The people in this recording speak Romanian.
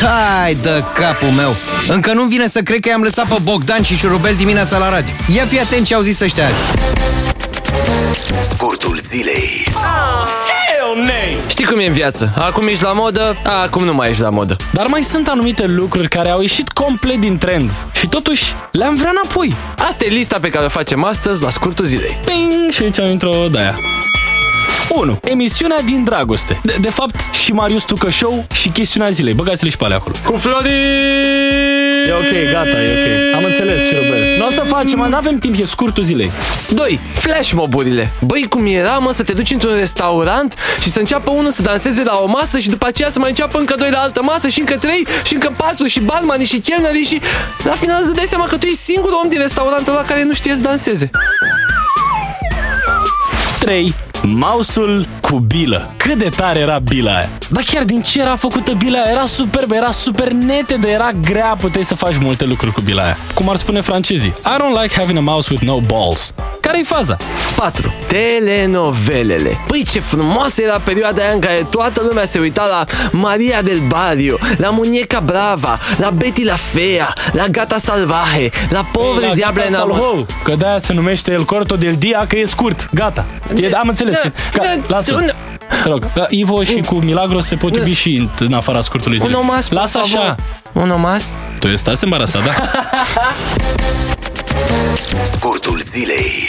Tai de capul meu! Încă nu vine să cred că i-am lăsat pe Bogdan și Șurubel dimineața la radio. Ia fi atent ce au zis ăștia azi. Scurtul zilei. Știi cum e în viață? Acum ești la modă, acum nu mai ești la modă. Dar mai sunt anumite lucruri care au ieșit complet din trend și totuși le-am vrea înapoi. Asta e lista pe care o facem astăzi la scurtul zilei. Ping! Și aici intro de aia. 1. Emisiunea din dragoste. De, de fapt, și Marius Tucă Show și chestiunea zilei. Băgați-le și pe alea acolo. Cu Flori! E ok, gata, e ok. Am înțeles și Robert. Nu o să facem, nu avem timp, e scurtul zilei. 2. Flash moburile. Băi, cum era, mă, să te duci într-un restaurant și să înceapă unul să danseze la o masă și după aceea să mai înceapă încă doi la altă masă și încă trei și încă patru și barmani și chelneri și la final îți dai seama că tu ești singurul om din restaurantul ăla care nu știe să danseze. 3. Mausul cu bilă. Cât de tare era bila aia. Dar chiar din ce era făcută bila aia? Era superbă, era super netedă, era grea, puteai să faci multe lucruri cu bila aia. Cum ar spune francezii. I don't like having a mouse with no balls. Care-i faza? 4. Telenovelele. Păi ce frumoasă era perioada aia în care toată lumea se uita la Maria del Barrio, la Muñeca Brava, la Betty la Fea, la Gata Salvaje, la Pobre Diable Gata Enamor... Salvo, Că de-aia se numește El Corto del Dia, că e scurt. Gata. E, am înțeles. Ga- Lasă. Te rog, Ivo și cu Milagros se pot iubi și în- în afara scurtului Un zilei. omas, por Lasă favor. așa. Un omas? Tu estás embarazada? Scurtul zilei.